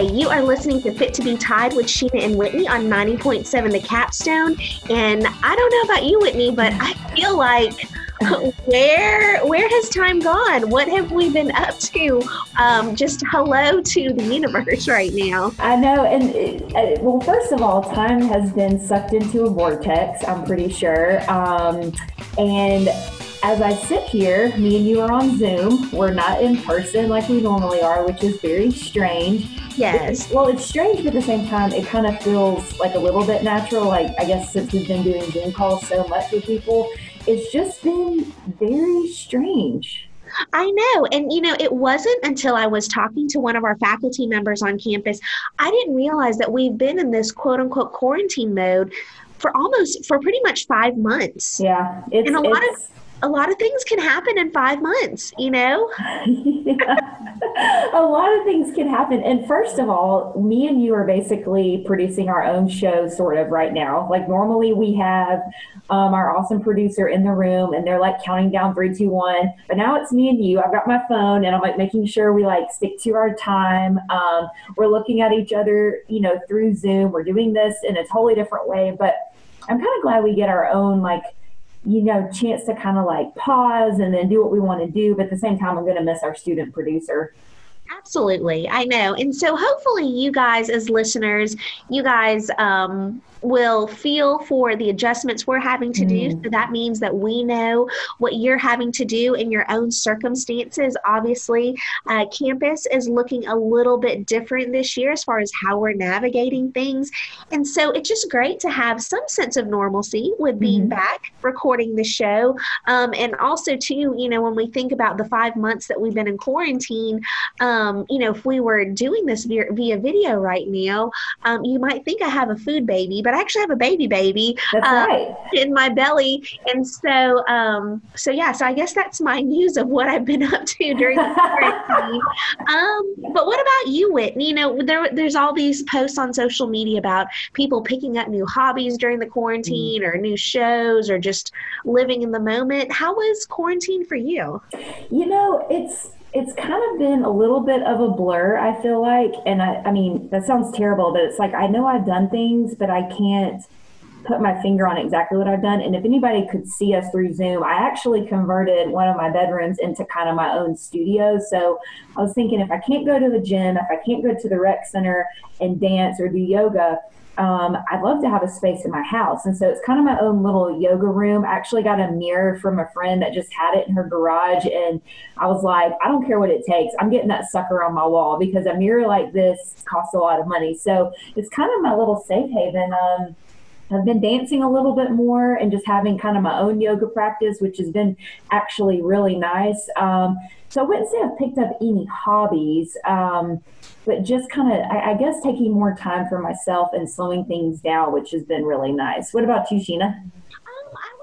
You are listening to Fit to Be Tied with Sheena and Whitney on 90.7 The Capstone. And I don't know about you, Whitney, but I feel like where where has time gone? What have we been up to? Um, just hello to the universe right now. I know, and uh, well, first of all, time has been sucked into a vortex. I'm pretty sure, um, and as I sit here, me and you are on Zoom. We're not in person like we normally are, which is very strange. Yes. It's, well, it's strange, but at the same time, it kind of feels like a little bit natural. Like, I guess since we've been doing Zoom calls so much with people, it's just been very strange. I know. And, you know, it wasn't until I was talking to one of our faculty members on campus, I didn't realize that we've been in this quote unquote quarantine mode for almost, for pretty much five months. Yeah. It's, and a lot of a lot of things can happen in five months, you know? A lot of things can happen. And first of all, me and you are basically producing our own show sort of right now. Like normally we have um, our awesome producer in the room and they're like counting down three, two, one. But now it's me and you. I've got my phone and I'm like making sure we like stick to our time. Um, we're looking at each other, you know, through Zoom. We're doing this in a totally different way. But I'm kind of glad we get our own like you know, chance to kind of like pause and then do what we want to do. But at the same time, I'm going to miss our student producer. Absolutely. I know. And so hopefully you guys as listeners, you guys um, will feel for the adjustments we're having to do. Mm. So that means that we know what you're having to do in your own circumstances. Obviously, uh, campus is looking a little bit different this year as far as how we're navigating things. And so it's just great to have some sense of normalcy with being mm-hmm. back recording the show. Um, and also, too, you know, when we think about the five months that we've been in quarantine, um, you know, if we were doing this via, via video right now, um, you might think I have a food baby but I actually have a baby baby uh, right. in my belly. And so, um, so yeah, so I guess that's my news of what I've been up to during the quarantine. um, but what about you, Whitney? You know, there, there's all these posts on social media about people picking up new hobbies during the quarantine mm. or new shows or just living in the moment. How was quarantine for you? You know, it's it's kind of been a little bit of a blur, I feel like. And I, I mean, that sounds terrible, but it's like I know I've done things, but I can't put my finger on exactly what I've done. And if anybody could see us through Zoom, I actually converted one of my bedrooms into kind of my own studio. So I was thinking if I can't go to the gym, if I can't go to the rec center and dance or do yoga, um, I'd love to have a space in my house. And so it's kind of my own little yoga room. I actually got a mirror from a friend that just had it in her garage. And I was like, I don't care what it takes. I'm getting that sucker on my wall because a mirror like this costs a lot of money. So it's kind of my little safe haven. Um, I've been dancing a little bit more and just having kind of my own yoga practice, which has been actually really nice. Um, so I wouldn't say I've picked up any hobbies. Um, but just kind of, I, I, guess, taking more time for myself and slowing things down, which has been really nice. What about you, Sheena?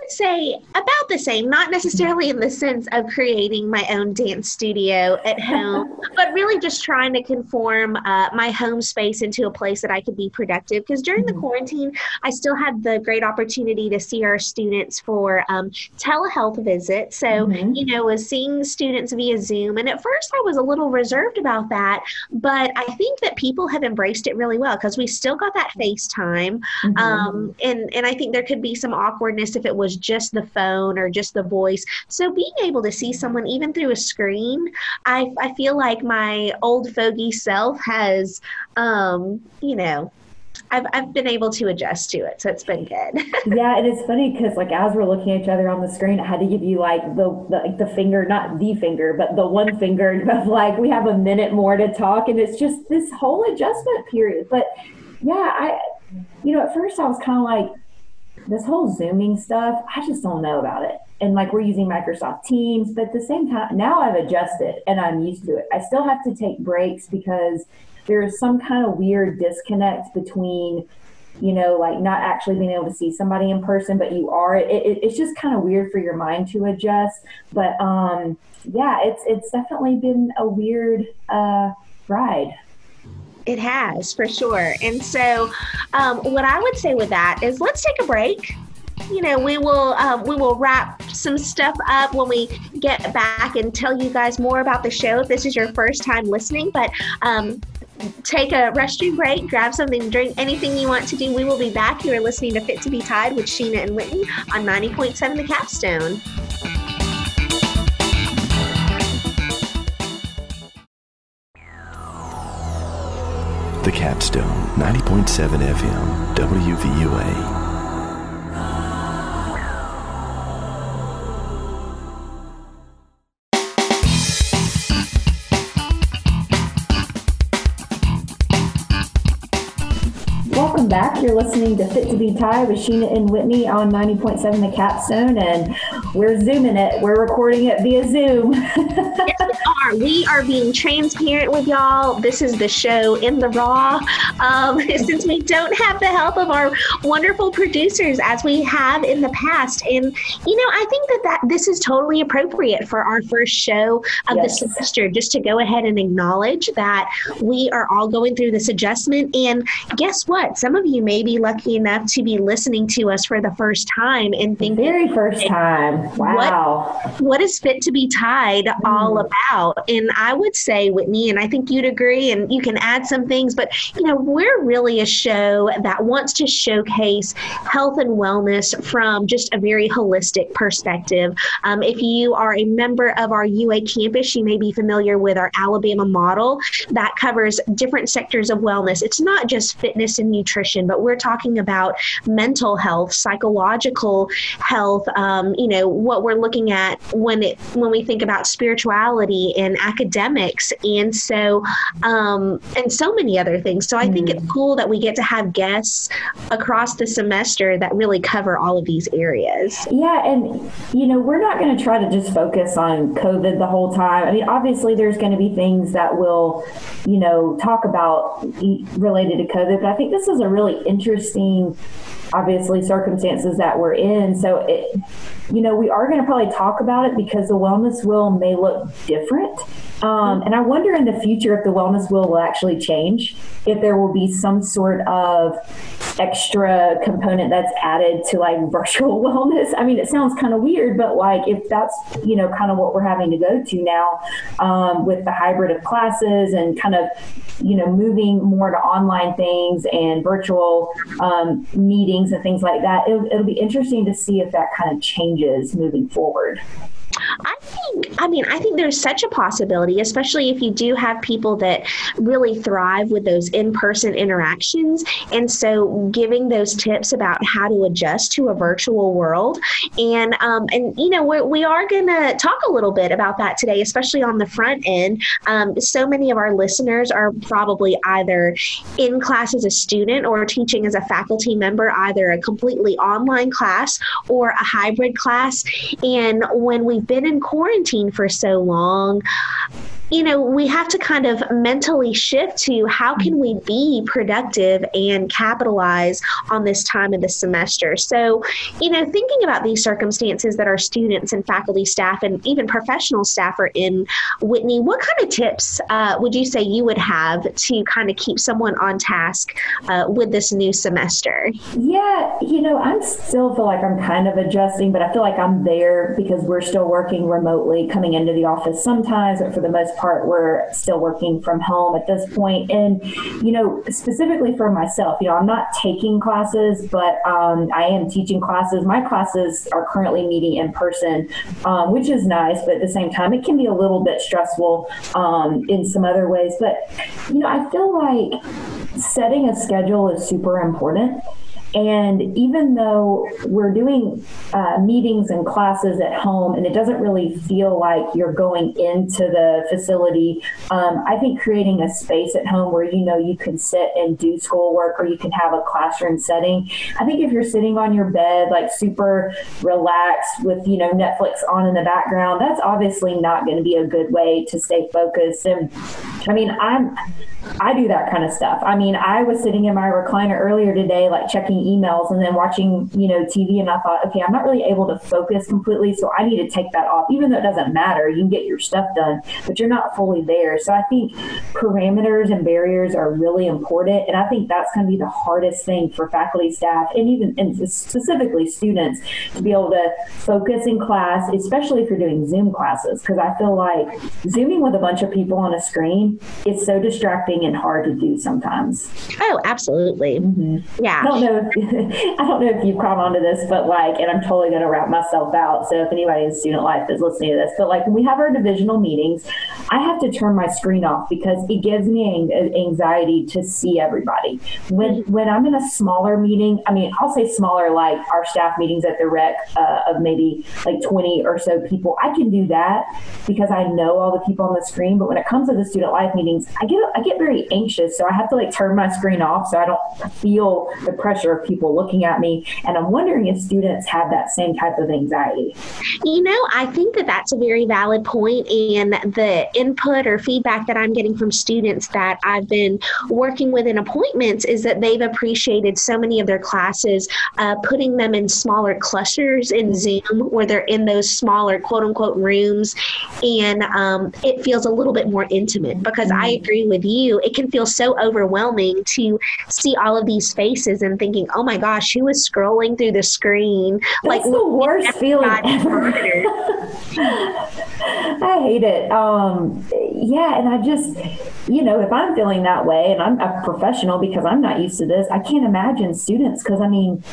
Would say about the same, not necessarily in the sense of creating my own dance studio at home, but really just trying to conform uh, my home space into a place that I could be productive. Because during mm-hmm. the quarantine, I still had the great opportunity to see our students for um, telehealth visits. So, mm-hmm. you know, was seeing students via Zoom. And at first, I was a little reserved about that, but I think that people have embraced it really well because we still got that FaceTime. Mm-hmm. Um, and, and I think there could be some awkwardness if it was just the phone or just the voice. So being able to see someone even through a screen, I, I feel like my old fogey self has, um, you know, I've, I've been able to adjust to it, so it's been good. yeah, and it's funny because like as we're looking at each other on the screen, I had to give you like the, the like the finger, not the finger, but the one finger of like we have a minute more to talk, and it's just this whole adjustment period. But yeah, I, you know, at first I was kind of like, this whole Zooming stuff, I just don't know about it. And like we're using Microsoft Teams, but at the same time, now I've adjusted and I'm used to it. I still have to take breaks because there is some kind of weird disconnect between, you know, like not actually being able to see somebody in person, but you are. It, it, it's just kind of weird for your mind to adjust. But um, yeah, it's it's definitely been a weird uh, ride. It has for sure. And so, um, what I would say with that is let's take a break. You know, we will um, we will wrap some stuff up when we get back and tell you guys more about the show. If this is your first time listening, but um, take a restroom break, grab something to drink, anything you want to do. We will be back. You are listening to Fit to Be Tied with Sheena and Whitney on 90.7 The Capstone, 90.7 FM, WVUA. Listening to Fit to Be Tied with Sheena and Whitney on 90.7 The Capstone, and we're zooming it. We're recording it via Zoom. yes, we are. We are being transparent with y'all. This is the show in the raw. Um, since we don't have the help of our wonderful producers as we have in the past, and you know, I think that that this is totally appropriate for our first show of yes. the semester. Just to go ahead and acknowledge that we are all going through this adjustment, and guess what? Some of you may be lucky enough to be listening to us for the first time and think very first time. Wow. What, what is fit to be tied mm. all about? And I would say, Whitney, and I think you'd agree, and you can add some things, but you know, we're really a show that wants to showcase health and wellness from just a very holistic perspective. Um, if you are a member of our UA campus, you may be familiar with our Alabama model that covers different sectors of wellness. It's not just fitness and nutrition, but we're talking about mental health, psychological health. Um, you know what we're looking at when it when we think about spirituality and academics, and so um, and so many other things. So I think it's mm. cool that we get to have guests across the semester that really cover all of these areas. Yeah, and you know we're not going to try to just focus on COVID the whole time. I mean, obviously there's going to be things that we'll you know talk about related to COVID, but I think this is a really interesting obviously circumstances that we're in. So it, you know, we are going to probably talk about it because the wellness wheel may look different. Um, and I wonder in the future if the wellness wheel will actually change, if there will be some sort of extra component that's added to like virtual wellness. I mean, it sounds kind of weird, but like if that's, you know, kind of what we're having to go to now um, with the hybrid of classes and kind of, you know, moving more to online things and virtual um, meetings and things like that, it'll, it'll be interesting to see if that kind of changes moving forward. I think, I mean, I think there's such a possibility, especially if you do have people that really thrive with those in person interactions. And so giving those tips about how to adjust to a virtual world. And, um, and you know, we're, we are going to talk a little bit about that today, especially on the front end. Um, so many of our listeners are probably either in class as a student or teaching as a faculty member, either a completely online class or a hybrid class. And when we've been in quarantine for so long you know, we have to kind of mentally shift to how can we be productive and capitalize on this time of the semester. So, you know, thinking about these circumstances that our students and faculty staff and even professional staff are in, Whitney, what kind of tips uh, would you say you would have to kind of keep someone on task uh, with this new semester? Yeah, you know, I'm still feel like I'm kind of adjusting, but I feel like I'm there because we're still working remotely, coming into the office sometimes, but for the most part, we're still working from home at this point. And, you know, specifically for myself, you know, I'm not taking classes, but um, I am teaching classes. My classes are currently meeting in person, um, which is nice, but at the same time, it can be a little bit stressful um, in some other ways. But, you know, I feel like setting a schedule is super important. And even though we're doing uh, meetings and classes at home, and it doesn't really feel like you're going into the facility, um, I think creating a space at home where you know you can sit and do schoolwork or you can have a classroom setting. I think if you're sitting on your bed, like super relaxed with, you know, Netflix on in the background, that's obviously not going to be a good way to stay focused. And I mean, I'm, I do that kind of stuff. I mean, I was sitting in my recliner earlier today, like checking emails and then watching, you know, TV. And I thought, okay, I'm not really able to focus completely. So I need to take that off, even though it doesn't matter. You can get your stuff done, but you're not fully there. So I think parameters and barriers are really important. And I think that's going to be the hardest thing for faculty, staff, and even and specifically students to be able to focus in class, especially if you're doing Zoom classes. Because I feel like Zooming with a bunch of people on a screen is so distracting and hard to do sometimes. Oh, absolutely. Mm-hmm. Yeah. I don't know. If, I don't know if you've caught on to this, but like, and I'm totally going to wrap myself out. So if anybody in student life is listening to this, but like when we have our divisional meetings, I have to turn my screen off because it gives me anxiety to see everybody. When mm-hmm. when I'm in a smaller meeting, I mean, I'll say smaller like our staff meetings at the rec uh, of maybe like 20 or so people. I can do that because I know all the people on the screen. But when it comes to the student life meetings, I get I get very anxious, so I have to like turn my screen off so I don't feel the pressure of people looking at me. And I'm wondering if students have that same type of anxiety. You know, I think that that's a very valid point, and the input or feedback that I'm getting from students that I've been working with in appointments is that they've appreciated so many of their classes, uh, putting them in smaller clusters in Zoom where they're in those smaller quote unquote rooms, and um, it feels a little bit more intimate because I mm-hmm. agree with you. It can feel so overwhelming to see all of these faces and thinking, oh my gosh, who is scrolling through the screen? That's like the worst feeling ever. I hate it. Um, yeah, and I just, you know, if I'm feeling that way and I'm a professional because I'm not used to this, I can't imagine students because I mean,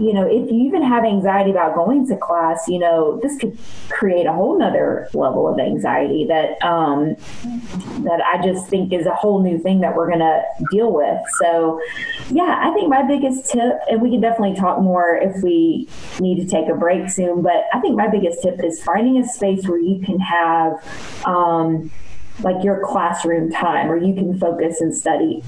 you know, if you even have anxiety about going to class, you know, this could create a whole nother level of anxiety that um, that I just think is a whole new thing that we're gonna deal with. So yeah, I think my biggest tip, and we can definitely talk more if we need to take a break soon, but I think my biggest tip is finding a space where you can have um, like your classroom time where you can focus and study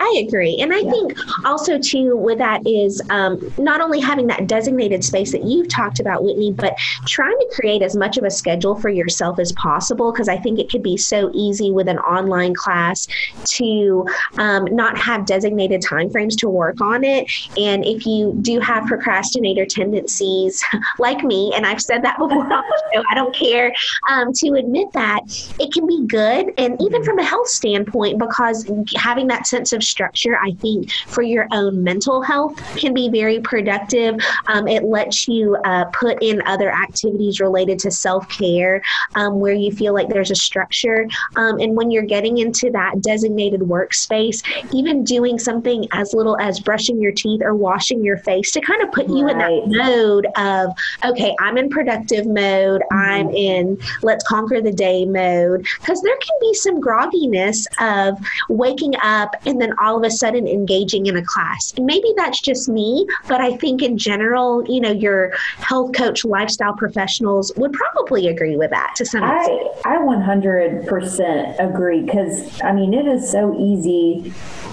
I agree. And I yeah. think also, too, with that is um, not only having that designated space that you've talked about, Whitney, but trying to create as much of a schedule for yourself as possible. Because I think it could be so easy with an online class to um, not have designated timeframes to work on it. And if you do have procrastinator tendencies like me, and I've said that before so I don't care um, to admit that, it can be good. And even from a health standpoint, because having that sense sense of structure, I think, for your own mental health can be very productive. Um, it lets you uh, put in other activities related to self care um, where you feel like there's a structure. Um, and when you're getting into that designated workspace, even doing something as little as brushing your teeth or washing your face to kind of put you in that mode of, okay, I'm in productive mode, mm-hmm. I'm in let's conquer the day mode. Because there can be some grogginess of waking up and and then all of a sudden engaging in a class. And maybe that's just me, but I think in general, you know, your health coach, lifestyle professionals would probably agree with that to some extent. I, I 100% agree because, I mean, it is so easy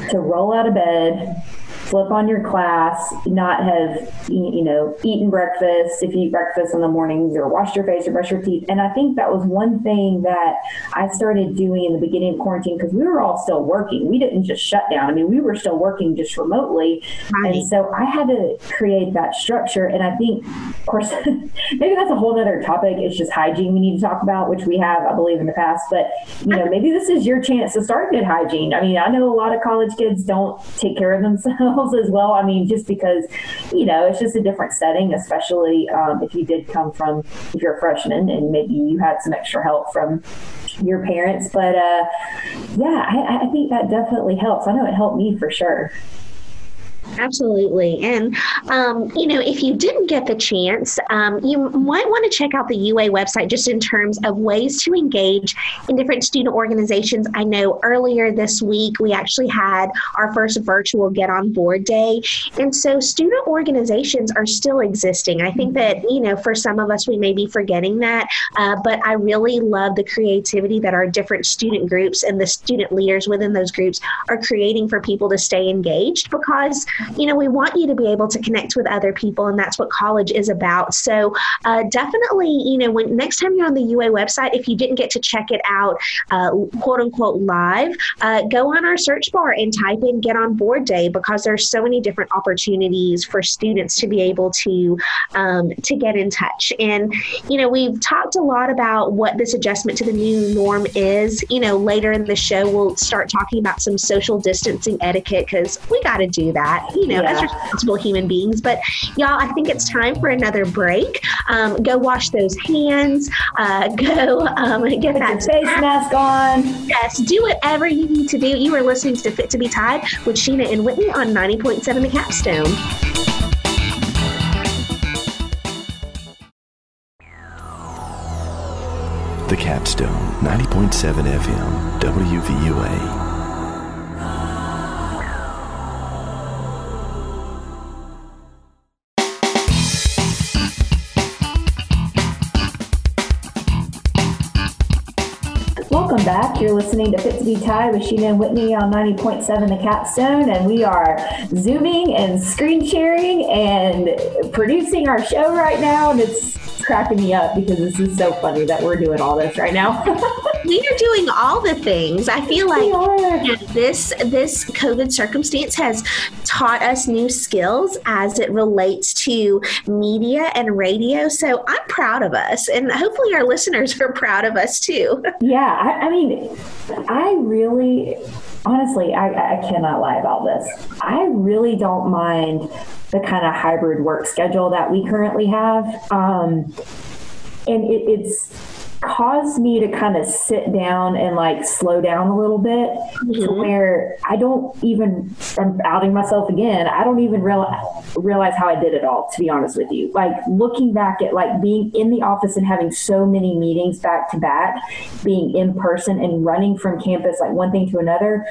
to roll out of bed flip on your class, not have, you know, eaten breakfast, if you eat breakfast in the mornings, or washed your face or brushed your teeth. And I think that was one thing that I started doing in the beginning of quarantine because we were all still working. We didn't just shut down. I mean, we were still working just remotely. Right. And so I had to create that structure. And I think, of course, maybe that's a whole other topic. It's just hygiene we need to talk about, which we have, I believe, in the past. But, you know, maybe this is your chance to start good hygiene. I mean, I know a lot of college kids don't take care of themselves as well. I mean, just because, you know, it's just a different setting, especially um, if you did come from, if you're a freshman and maybe you had some extra help from your parents. But uh, yeah, I, I think that definitely helps. I know it helped me for sure. Absolutely. And, um, you know, if you didn't get the chance, um, you might want to check out the UA website just in terms of ways to engage in different student organizations. I know earlier this week we actually had our first virtual Get On Board Day. And so student organizations are still existing. I think that, you know, for some of us, we may be forgetting that. Uh, but I really love the creativity that our different student groups and the student leaders within those groups are creating for people to stay engaged because you know, we want you to be able to connect with other people, and that's what college is about. So uh, definitely, you know, when next time you're on the UA website, if you didn't get to check it out, uh, quote unquote live, uh, go on our search bar and type in "Get on Board Day" because there's so many different opportunities for students to be able to um, to get in touch. And you know, we've talked a lot about what this adjustment to the new norm is. You know, later in the show, we'll start talking about some social distancing etiquette because we got to do that. You know, yeah. as responsible human beings. But y'all, I think it's time for another break. Um, go wash those hands. Uh, go um, get Put that face mask on. Yes, do whatever you need to do. You are listening to Fit to Be Tied with Sheena and Whitney on 90.7 The Capstone. The Capstone, 90.7 FM, WVUA. Welcome back. You're listening to Fit to Be Tied with Sheena and Whitney on 90.7 The Capstone, and we are zooming and screen sharing and producing our show right now, and it's cracking me up because this is so funny that we're doing all this right now. we are doing all the things. I feel like this this COVID circumstance has taught us new skills as it relates to media and radio. So I'm proud of us, and hopefully our listeners are proud of us too. Yeah, I, I mean, I really honestly, I, I, cannot lie about this. I really don't mind the kind of hybrid work schedule that we currently have. Um, and it, it's caused me to kind of sit down and like slow down a little bit mm-hmm. to where I don't even, I'm outing myself again, I don't even realize, realize how I did it all, to be honest with you. Like looking back at like being in the office and having so many meetings back to back, being in person and running from campus, like one thing to another,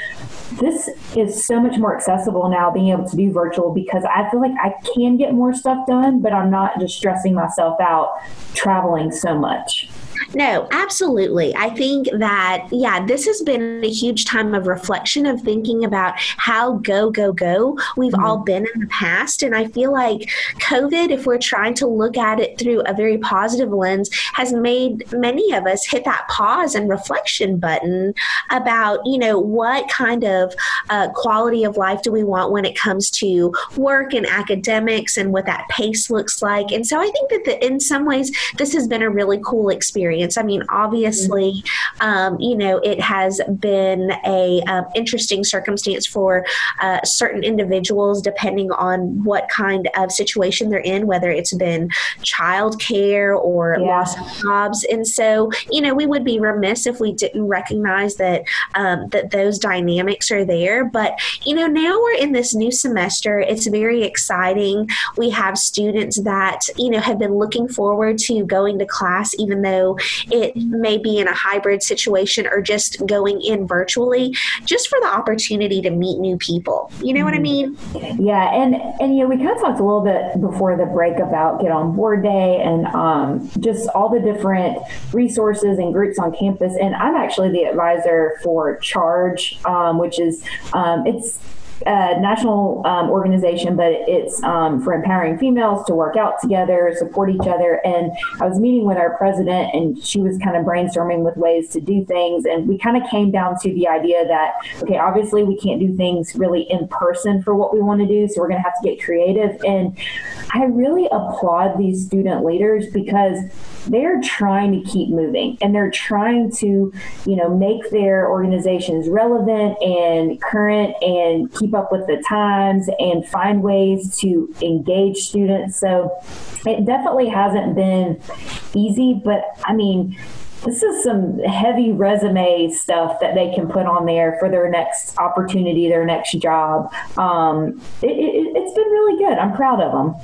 this is so much more accessible now being able to do virtual because I feel like I can get more stuff done, but I'm not just stressing myself out traveling so much. No, absolutely. I think that, yeah, this has been a huge time of reflection of thinking about how go, go, go we've mm-hmm. all been in the past. And I feel like COVID, if we're trying to look at it through a very positive lens, has made many of us hit that pause and reflection button about, you know, what kind of uh, quality of life do we want when it comes to work and academics and what that pace looks like. And so I think that the, in some ways, this has been a really cool experience experience. I mean, obviously, um, you know, it has been a um, interesting circumstance for uh, certain individuals, depending on what kind of situation they're in, whether it's been childcare or yeah. loss of jobs. And so, you know, we would be remiss if we didn't recognize that um, that those dynamics are there. But you know, now we're in this new semester. It's very exciting. We have students that you know have been looking forward to going to class, even though it may be in a hybrid situation or just going in virtually, just for the opportunity to meet new people. You know what I mm-hmm. mean? Yeah, and and you know we kind of talked a little bit before the break about Get On Board Day and um, just all the different resources and groups on campus. And I'm actually the advisor for Charge, um, which is um, it's national um, organization, but it's um, for empowering females to work out together, support each other. And I was meeting with our president, and she was kind of brainstorming with ways to do things. And we kind of came down to the idea that, okay, obviously we can't do things really in person for what we want to do, so we're going to have to get creative. And I really applaud these student leaders because they're trying to keep moving and they're trying to, you know, make their organizations relevant and current and keep up with the times and find ways to engage students. So it definitely hasn't been easy, but I mean, this is some heavy resume stuff that they can put on there for their next opportunity, their next job. Um, it, it, it's been really good. I'm proud of them.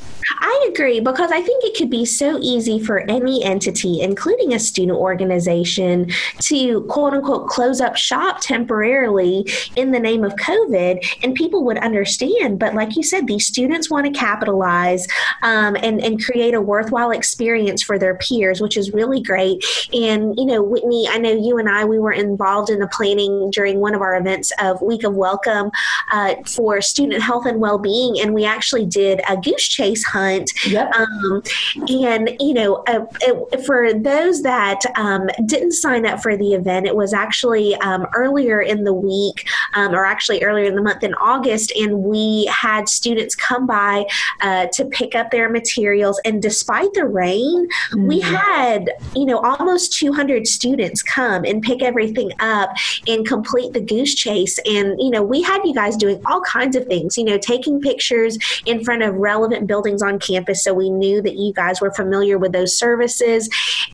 I agree because I think it could be so easy for any entity, including a student organization, to quote unquote close up shop temporarily in the name of COVID, and people would understand. But like you said, these students want to capitalize um, and and create a worthwhile experience for their peers, which is really great. And you know, Whitney, I know you and I we were involved in the planning during one of our events of Week of Welcome uh, for student health and well being, and we actually did a goose chase hunt. Yep. Um, and you know, uh, it, for those that um, didn't sign up for the event, it was actually um, earlier in the week, um, or actually earlier in the month in August, and we had students come by uh, to pick up their materials. And despite the rain, mm-hmm. we had you know almost 200 students come and pick everything up and complete the goose chase. And you know, we had you guys doing all kinds of things. You know, taking pictures in front of relevant buildings on campus, so we knew that you guys were familiar with those services.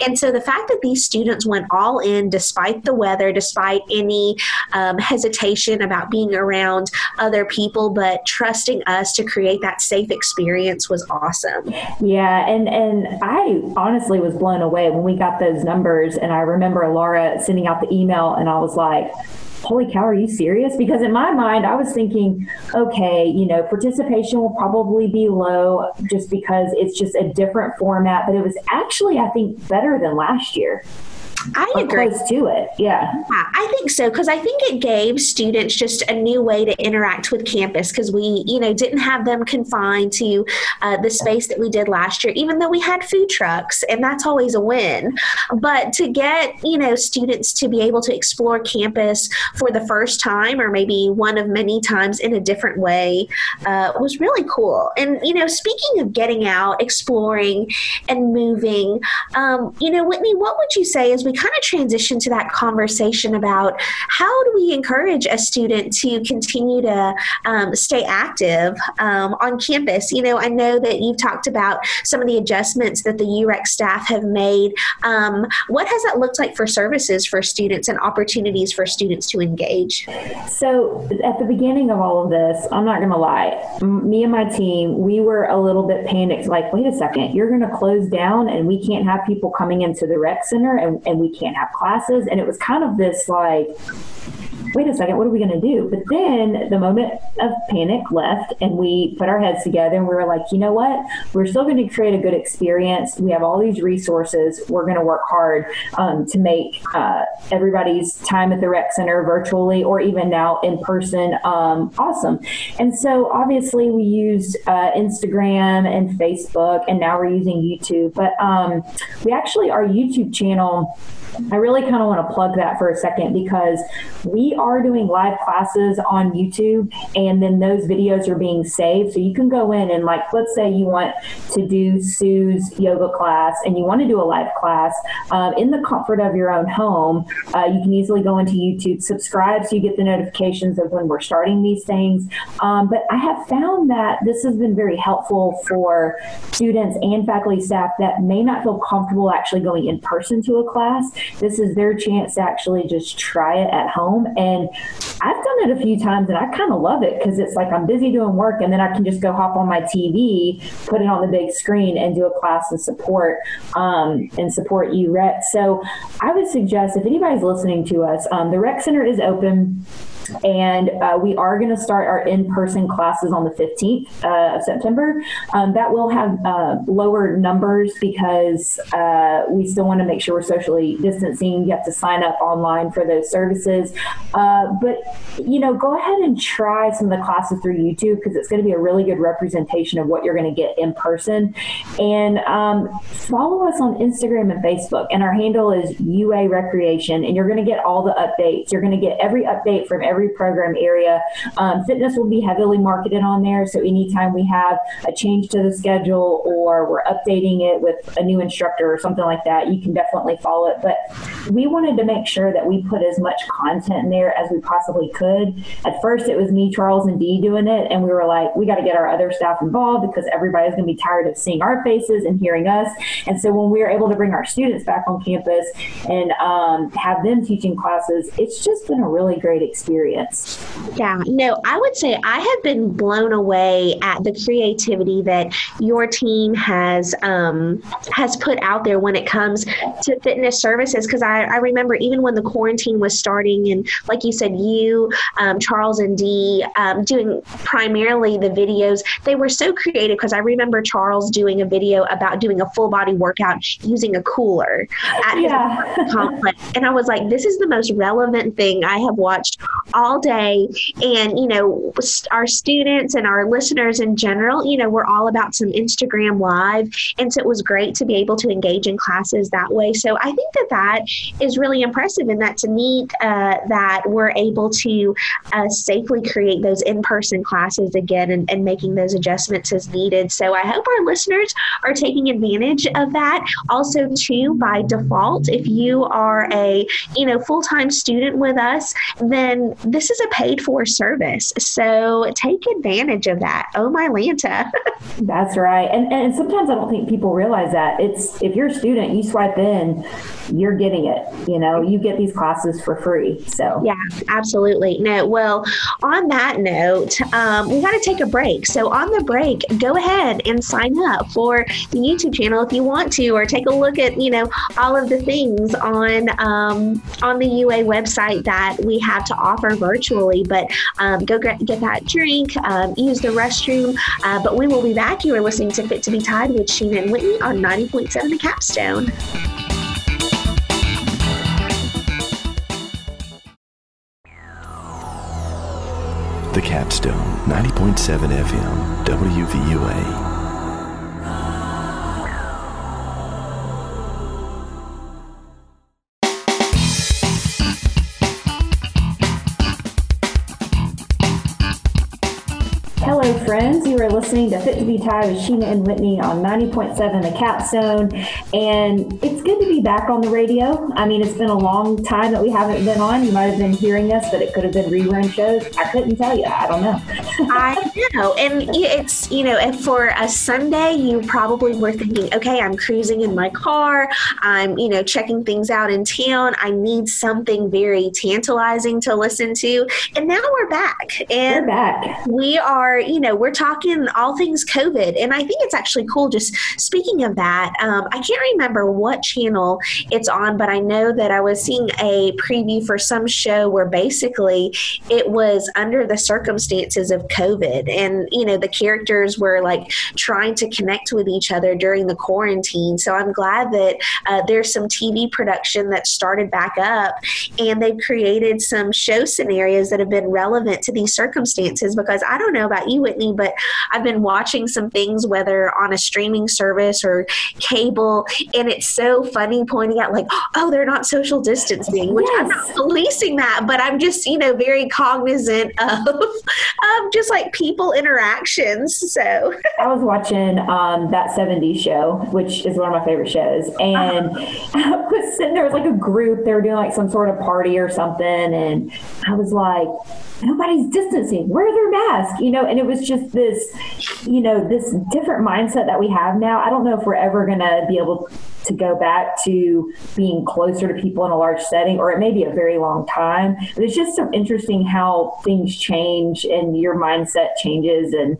And so the fact that these students went all in despite the weather, despite any um, hesitation about being around other people, but trusting us to create that safe experience was awesome. Yeah, and and I honestly was blown away when we got those numbers, and I remember Laura sending out the email, and I was like holy cow, are you serious? Because in my mind, I was thinking, okay, you know, participation will probably be low just because it's just a different format, but it was actually, I think, better than last year. I agree. To it, yeah. yeah I think so because I think it gave students just a new way to interact with campus because we, you know, didn't have them confined to uh, the space that we did last year, even though we had food trucks, and that's always a win. But to get, you know, students to be able to explore campus for the first time or maybe one of many times in a different way uh, was really cool. And, you know, speaking of getting out, exploring, and moving, um, you know, Whitney, what would you say as we kind of transition to that conversation about how do we encourage a student to continue to um, stay active um, on campus? You know, I know that you've talked about some of the adjustments that the UREC staff have made. Um, what has that looked like for services for students and opportunities for students to engage? So, at the beginning of all of this, I'm not going to lie, me and my team, we were a little bit panicked like, wait a second, you're going to close down and we can't have people coming into the rec center and, and we can't have classes. And it was kind of this like, wait a second, what are we going to do? But then the moment of panic left, and we put our heads together and we were like, you know what? We're still going to create a good experience. We have all these resources. We're going to work hard um, to make uh, everybody's time at the rec center virtually or even now in person um, awesome. And so obviously we used uh, Instagram and Facebook, and now we're using YouTube. But um, we actually, our YouTube channel, I really kind of want to plug that for a second because we are doing live classes on YouTube and then those videos are being saved. So you can go in and, like, let's say you want to do Sue's yoga class and you want to do a live class um, in the comfort of your own home. Uh, you can easily go into YouTube, subscribe so you get the notifications of when we're starting these things. Um, but I have found that this has been very helpful for students and faculty staff that may not feel comfortable actually going in person to a class this is their chance to actually just try it at home. And I've done it a few times and I kind of love it because it's like I'm busy doing work and then I can just go hop on my TV, put it on the big screen, and do a class and support um, and support you, UREC. So I would suggest if anybody's listening to us, um, the Rec Center is open and uh, we are going to start our in-person classes on the 15th uh, of September. Um, that will have uh, lower numbers because uh, we still want to make sure we're socially distancing. You have to sign up online for those services. Uh, but, you know, go ahead and try some of the classes through YouTube because it's going to be a really good representation of what you're going to get in person. And um, follow us on Instagram and Facebook. And our handle is UA Recreation. And you're going to get all the updates. You're going to get every update from every every program area. Um, fitness will be heavily marketed on there. So anytime we have a change to the schedule or we're updating it with a new instructor or something like that, you can definitely follow it. But we wanted to make sure that we put as much content in there as we possibly could. At first, it was me, Charles, and Dee doing it. And we were like, we got to get our other staff involved because everybody's going to be tired of seeing our faces and hearing us. And so when we were able to bring our students back on campus and um, have them teaching classes, it's just been a really great experience experience. Yeah, no, I would say I have been blown away at the creativity that your team has um, has put out there when it comes to fitness services. Because I, I remember even when the quarantine was starting, and like you said, you, um, Charles, and Dee um, doing primarily the videos, they were so creative. Because I remember Charles doing a video about doing a full body workout using a cooler at yeah. his complex, and I was like, this is the most relevant thing I have watched all day. And, you know, our students and our listeners in general, you know, we're all about some Instagram live. And so it was great to be able to engage in classes that way. So I think that that is really impressive and that's neat uh, that we're able to uh, safely create those in person classes again and, and making those adjustments as needed. So I hope our listeners are taking advantage of that. Also, too, by default, if you are a, you know, full time student with us, then this is a paid for service. So take advantage of that. Oh, my Lanta. That's right. And, and sometimes I don't think people realize that. It's if you're a student, you swipe in, you're getting it. You know, you get these classes for free. So, yeah, absolutely. No, well, on that note, um, we got to take a break. So, on the break, go ahead and sign up for the YouTube channel if you want to, or take a look at, you know, all of the things on um, on the UA website that we have to offer virtually. But um, go get, get that drink, um, use the restroom. Uh, but we will be back. You are listening to Fit to Be Tied with Sheena and Whitney on 90.7 The Capstone. The Capstone, 90.7 FM, WVUA. Kill friends. You are listening to Fit to Be Tied with Sheena and Whitney on 90.7 The Capstone. And it's good to be back on the radio. I mean, it's been a long time that we haven't been on. You might have been hearing us, but it could have been rerun shows. I couldn't tell you. I don't know. I know. And it's, you know, for a Sunday, you probably were thinking, okay, I'm cruising in my car. I'm, you know, checking things out in town. I need something very tantalizing to listen to. And now we're back. And we're back. We are, you know, we're talking all things COVID. And I think it's actually cool. Just speaking of that, um, I can't remember what channel it's on, but I know that I was seeing a preview for some show where basically it was under the circumstances of COVID. And, you know, the characters were like trying to connect with each other during the quarantine. So I'm glad that uh, there's some TV production that started back up and they've created some show scenarios that have been relevant to these circumstances because I don't know about you, Whitney, but I've been watching some things, whether on a streaming service or cable, and it's so funny pointing out, like, oh, they're not social distancing, which yes. I'm not policing that, but I'm just, you know, very cognizant of, of just like people interactions. So I was watching um, that 70s show, which is one of my favorite shows, and uh-huh. I was sitting there, was like a group, they were doing like some sort of party or something, and I was like, nobody's distancing. Wear their mask, you know. And it was just this, you know, this different mindset that we have now. I don't know if we're ever going to be able to go back to being closer to people in a large setting, or it may be a very long time. But it's just so interesting how things change and your mindset changes. And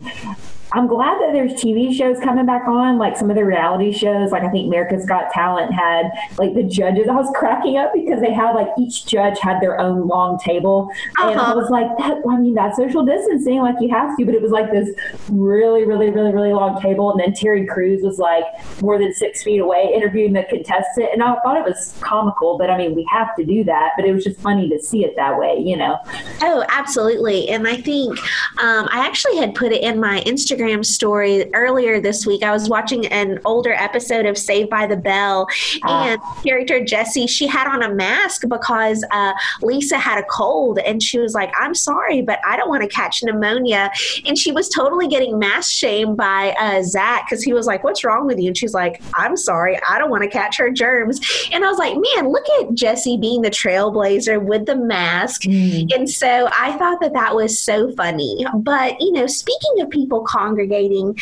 I'm glad that there's TV shows coming back on, like some of the reality shows. Like I think America's Got Talent had like the judges. I was cracking up because they had like each judge had their own long table, uh-huh. and I uh-huh. was like, that, I mean, that's social distancing, like you have to. But it was like this really, really, really, really long table, and then Terry Crews was like more than six feet away interviewing the contestant, and I thought it was comical. But I mean, we have to do that. But it was just funny to see it that way, you know. Oh, absolutely. And I think um, I actually had put it in my Instagram Instagram story earlier this week. I was watching an older episode of Saved by the Bell, uh, and character Jessie, she had on a mask because uh, Lisa had a cold, and she was like, "I'm sorry, but I don't want to catch pneumonia." And she was totally getting mask shamed by uh, Zach because he was like, "What's wrong with you?" And she's like, "I'm sorry, I don't want to catch her germs." And I was like, "Man, look at Jessie being the trailblazer with the mask." Mm. And so I thought that that was so funny. But you know, speaking of people con- congregating,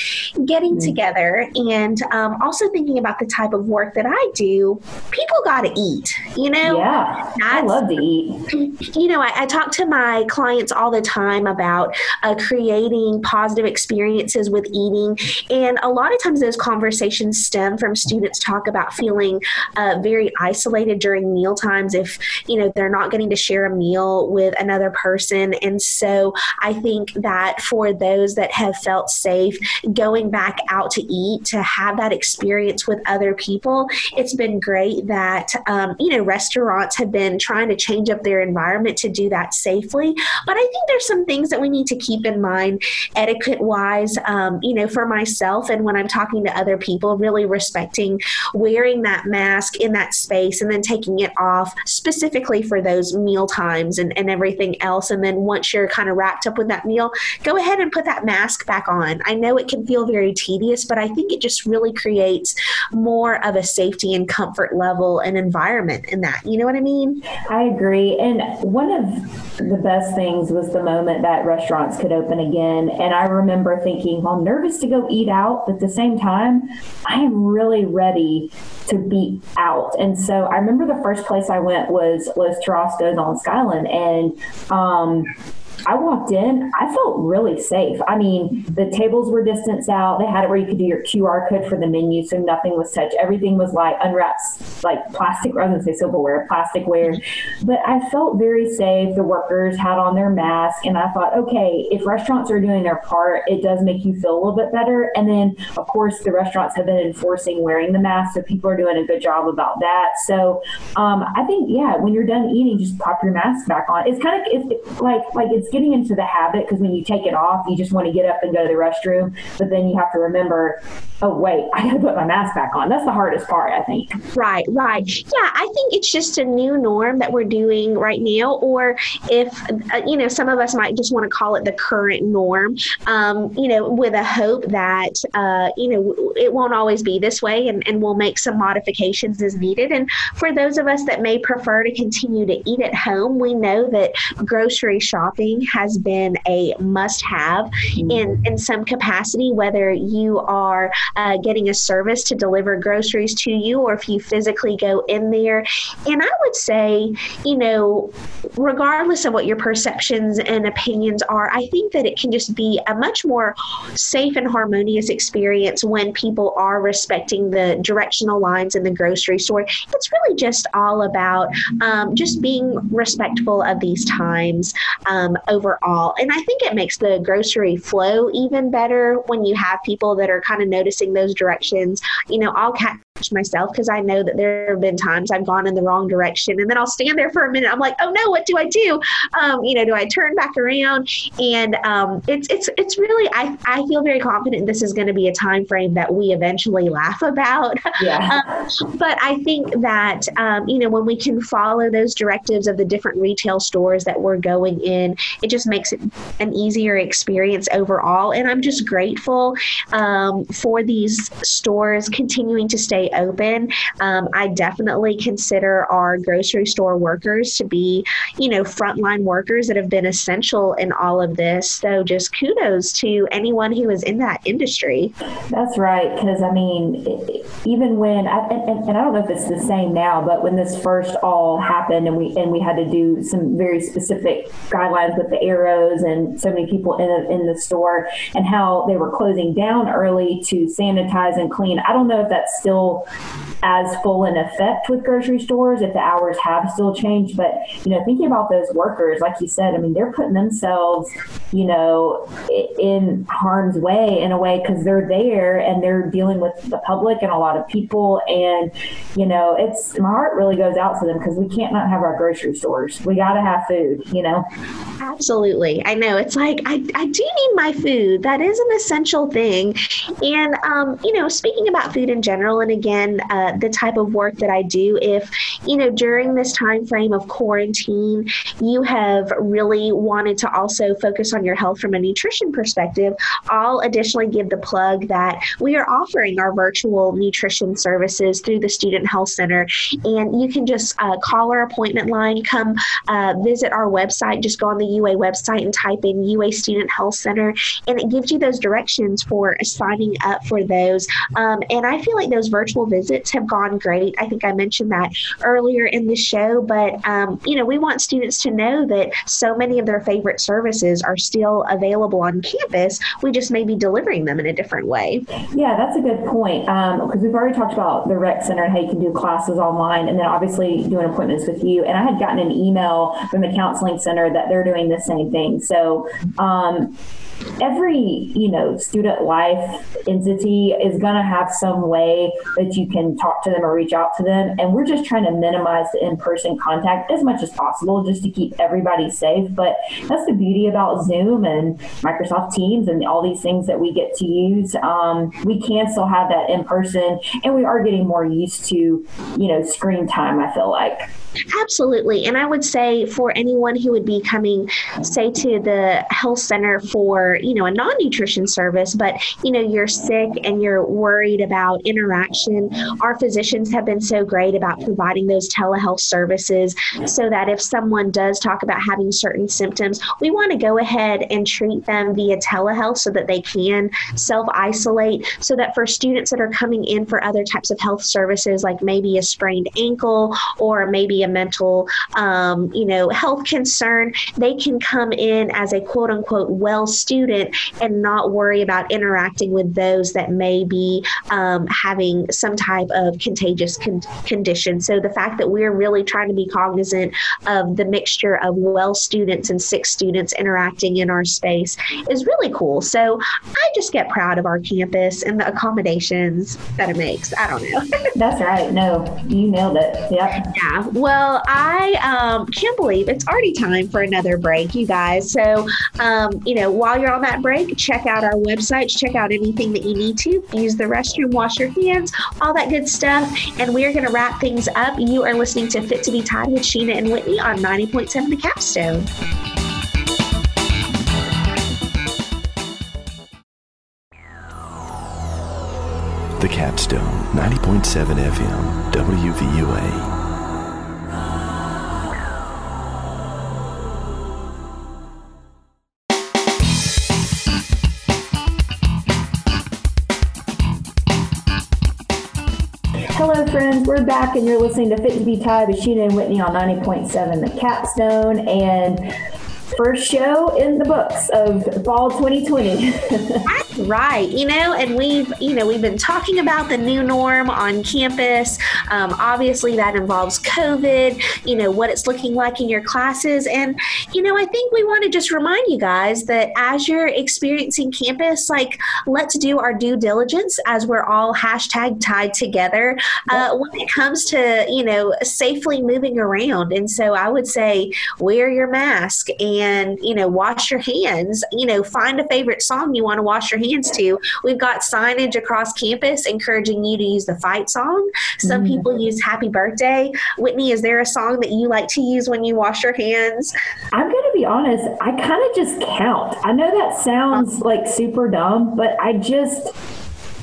getting mm-hmm. together, and um, also thinking about the type of work that I do. People got to eat, you know? Yeah. I love to eat. You know, I, I, talk to my clients all the time about uh, creating positive experiences with eating. And a lot of times those conversations stem from students talk about feeling uh, very isolated during meal times if, you know, they're not getting to share a meal with another person. And so I think that for those that have felt safe going back out to eat, to have that experience with other people, it's been great that, um, you know, restaurants have been trying to change up their environment to do that safely. But I think there's some things that we need to keep in mind etiquette wise, um, you know, for myself and when I'm talking to other people, really respecting wearing that mask in that space and then taking it off specifically for those meal times and, and everything else. And then once you're kind of wrapped up with that meal, go ahead and put that mask back on. I know it can feel very tedious, but I think it just really creates more of a safety and comfort level and environment in that. You know what I mean? I agree. And one of the best things was the moment that restaurants could open again. And I remember thinking, well, I'm nervous to go eat out, but at the same time, I am really ready to be out. And so I remember the first place I went was Los Tarascos on Skyland. And um, I walked in, I felt really safe. I mean, the tables were distanced out. They had it where you could do your QR code for the menu, so nothing was touched. Everything was like unwrapped, like plastic, rather than say silverware, plasticware. But I felt very safe. The workers had on their mask, and I thought, okay, if restaurants are doing their part, it does make you feel a little bit better. And then, of course, the restaurants have been enforcing wearing the mask, so people are doing a good job about that. So um, I think, yeah, when you're done eating, just pop your mask back on. It's kind of it's like like it's getting into the habit because when you take it off, you just want to get up and go to the restroom. But then you have to remember, oh, wait, I got to put my mask back on. That's the hardest part, I think. Right, right. Yeah, I think it's just a new norm that we're doing right now. Or if, uh, you know, some of us might just want to call it the current norm, um, you know, with a hope that, uh, you know, it won't always be this way and, and we'll make some modifications as needed. And for those of us that may prefer to continue to eat at home, we know that grocery shopping has been a must have mm-hmm. in, in some capacity, whether you are uh, getting a service to deliver groceries to you or if you physically go in there. And I would say, you know, regardless of what your perceptions and opinions are, I think that it can just be a much more safe and harmonious experience when people are respecting the directional lines in the grocery store. It's really just all about um, just being respectful of these times um, overall. And I think it makes the grocery flow even better when you have people that are kind of noticing those directions. You know, I'll catch myself because I know that there have been times I've gone in the wrong direction and then I'll stand there for a minute. I'm like, oh no, what do I do? Um, you know, do I turn back around? And um, it's it's it's really I, I feel very confident this is going to be a time frame that we eventually laugh about. Yeah. um, but I think that um, you know when we can follow those directives of the different retail stores that we're going in, it just makes it an easier experience overall. And I'm just grateful um, for these stores continuing to stay open. Um, I definitely consider our grocery store workers to be, you know, frontline workers that have been essential in all of this. So just kudos to anyone who is in that industry. That's right. Because, I mean, even when, I, and, and I don't know if it's the same now, but when this first all happened and we, and we had to do some very specific guidelines with the arrows and so many people in, in the store and how they were closing down early to sanitize and clean. I don't know if that's still as full in effect with grocery stores if the hours have still changed. But, you know, thinking about those workers, like you said, I mean, they're putting themselves, you know, in harm's way in a way because they're there and they're dealing with the public and a lot of people. And, you know, it's my heart really goes out to them because we can't not have our grocery stores. We got to have food, you know? Absolutely. I know. It's like, I, I do need my food. That is an essential thing. And, um, you know, speaking about food in general, and again, uh, the type of work that I do. If, you know, during this time frame of quarantine, you have really wanted to also focus on your health from a nutrition perspective, I'll additionally give the plug that we are offering our virtual nutrition services through the Student Health Center. And you can just uh, call our appointment line, come uh, visit our website, just go on the UA website and type in UA Student Health Center, and it gives you those directions for signing up for those. Um, and I feel like those virtual visits have gone great. I think I mentioned that earlier in the show, but um, you know, we want students to know that so many of their favorite services are still available on campus. We just may be delivering them in a different way. Yeah, that's a good point. Because um, we've already talked about the rec center and how you can do classes online, and then obviously doing appointments with you. And I had gotten an email from the counseling center that they're doing the same thing. So um, every you know student life entity is going to have some way that you can talk to them or reach out to them. And we're just trying to minimize the in-person contact as much as possible just to keep everybody safe. But that's the beauty about zoom and microsoft teams and all these things that we get to use. Um, we can still have that in person and we are getting more used to you know screen time i feel like. Absolutely. And I would say for anyone who would be coming, say, to the health center for, you know, a non nutrition service, but, you know, you're sick and you're worried about interaction, our physicians have been so great about providing those telehealth services so that if someone does talk about having certain symptoms, we want to go ahead and treat them via telehealth so that they can self isolate. So that for students that are coming in for other types of health services, like maybe a sprained ankle or maybe a mental, um, you know, health concern, they can come in as a quote unquote well student and not worry about interacting with those that may be um, having some type of contagious con- condition. So the fact that we're really trying to be cognizant of the mixture of well students and sick students interacting in our space is really cool. So I just get proud of our campus and the accommodations that it makes. I don't know. That's right. No, you nailed it. Yep. Yeah. Well, well, I um, can't believe it's already time for another break, you guys. So, um, you know, while you're on that break, check out our website, check out anything that you need to, use the restroom, wash your hands, all that good stuff. And we are going to wrap things up. You are listening to Fit to Be Tied with Sheena and Whitney on 90.7 The Capstone. The Capstone, 90.7 FM, WVUA. We're back, and you're listening to Fit to Be Tied with Sheena and Whitney on 90.7 The Capstone. And first show in the books of fall 2020. That's right. You know, and we've, you know, we've been talking about the new norm on campus. Um, obviously, that involves COVID, you know, what it's looking like in your classes. And, you know, I think we want to just remind you guys that as you're experiencing campus, like, let's do our due diligence as we're all hashtag tied together uh, when it comes to, you know, safely moving around. And so I would say wear your mask and and you know wash your hands you know find a favorite song you want to wash your hands to we've got signage across campus encouraging you to use the fight song. Some mm. people use happy birthday. Whitney is there a song that you like to use when you wash your hands? I'm going to be honest i kind of just count. I know that sounds like super dumb but i just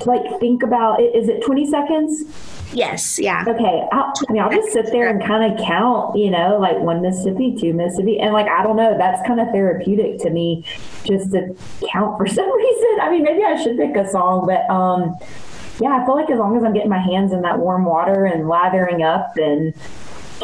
like think about it is it 20 seconds Yes, yeah. Okay. I'll, I mean, I'll just sit there and kind of count, you know, like one Mississippi, two Mississippi. And like, I don't know, that's kind of therapeutic to me just to count for some reason. I mean, maybe I should pick a song, but um, yeah, I feel like as long as I'm getting my hands in that warm water and lathering up and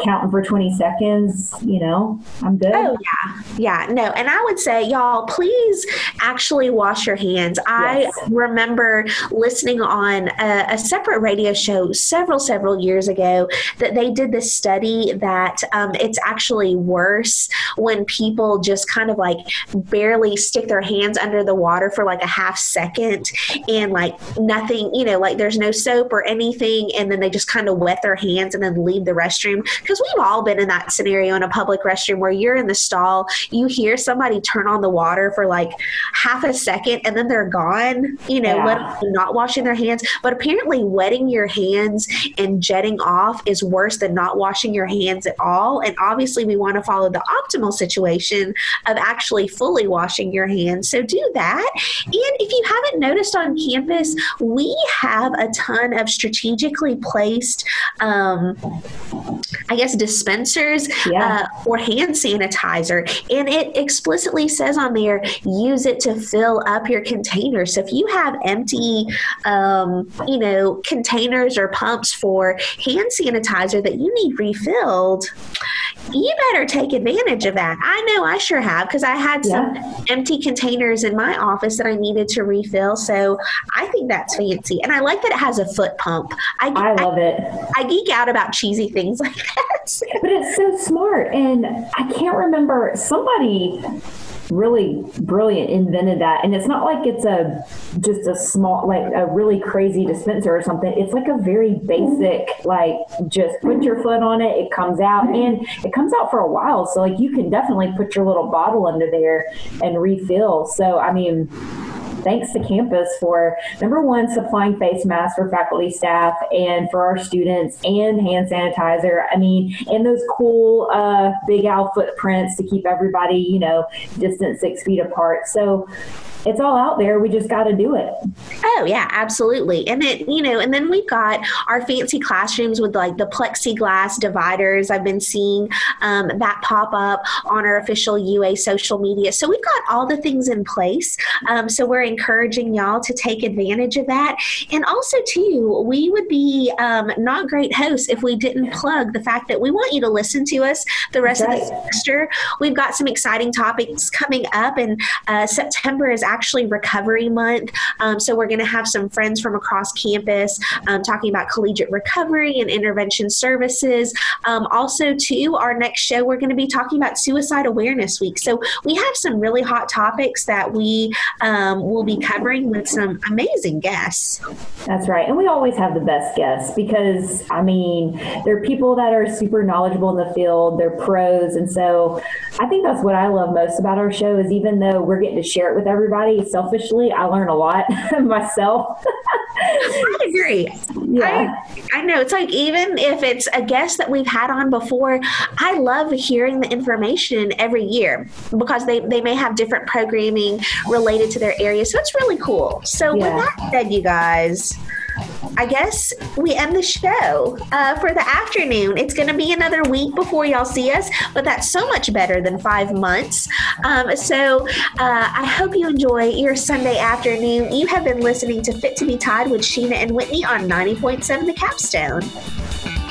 counting for 20 seconds, you know, I'm good. Oh, yeah. Yeah. No. And I would say, y'all, please actually wash your hands. Yes. I remember listening on a, a, separate radio show several, several years ago that they did this study that um, it's actually worse when people just kind of like barely stick their hands under the water for like a half second and like nothing, you know, like there's no soap or anything. And then they just kind of wet their hands and then leave the restroom because we've all been in that scenario in a public restroom where you're in the stall, you hear somebody turn on the water for like half a second and then they're gone, you know, yeah. not washing their hands. But apparently, wetting your hands and jetting off is worse than not washing your hands at all. And obviously, we want to follow the optimal situation of actually fully washing your hands. So do that. And if you haven't noticed on campus, we have a ton of strategically placed, um, I guess, dispensers yeah. uh, for hand sanitizer. And it explicitly says on there, use it to fill up your containers. So if you have empty, um, you know, containers or pumps for hand sanitizer that you need refilled, you better take advantage of that. I know I sure have because I had some yeah. empty containers in my office that I needed to refill. So I think that's fancy. And I like that it has a foot pump. I, I love I, it. I geek out about cheesy things like that. But it's so smart. And I can't remember somebody really brilliant invented that and it's not like it's a just a small like a really crazy dispenser or something it's like a very basic like just put your foot on it it comes out and it comes out for a while so like you can definitely put your little bottle under there and refill so i mean thanks to campus for number one, supplying face masks for faculty, staff, and for our students, and hand sanitizer. I mean, and those cool uh, Big Al footprints to keep everybody, you know, distant six feet apart. So it's all out there. We just got to do it. Oh yeah, absolutely. And it, you know, and then we've got our fancy classrooms with like the plexiglass dividers. I've been seeing um, that pop up on our official UA social media. So we've got all the things in place. Um, so we're encouraging y'all to take advantage of that. And also too, we would be um, not great hosts if we didn't plug the fact that we want you to listen to us the rest right. of the semester. We've got some exciting topics coming up, and uh, September is actually recovery month. Um, so we're going to have some friends from across campus um, talking about collegiate recovery and intervention services. Um, also, too, our next show, we're going to be talking about Suicide Awareness Week. So we have some really hot topics that we um, will be covering with some amazing guests. That's right. And we always have the best guests because, I mean, they're people that are super knowledgeable in the field, they're pros. And so I think that's what I love most about our show is even though we're getting to share it with everybody. Selfishly, I learn a lot myself. I agree. Yeah. I, I, know. It's like even if it's a guest that we've had on before, I love hearing the information every year because they, they may have different programming related to their area. So it's really cool. So, yeah. with that said, you guys, I guess we end the show uh, for the afternoon. It's going to be another week before y'all see us, but that's so much better than five months. Um, so uh, I hope you enjoy your Sunday afternoon. You have been listening to Fit to Be Tied with Sheena and Whitney on 90.7 The Capstone.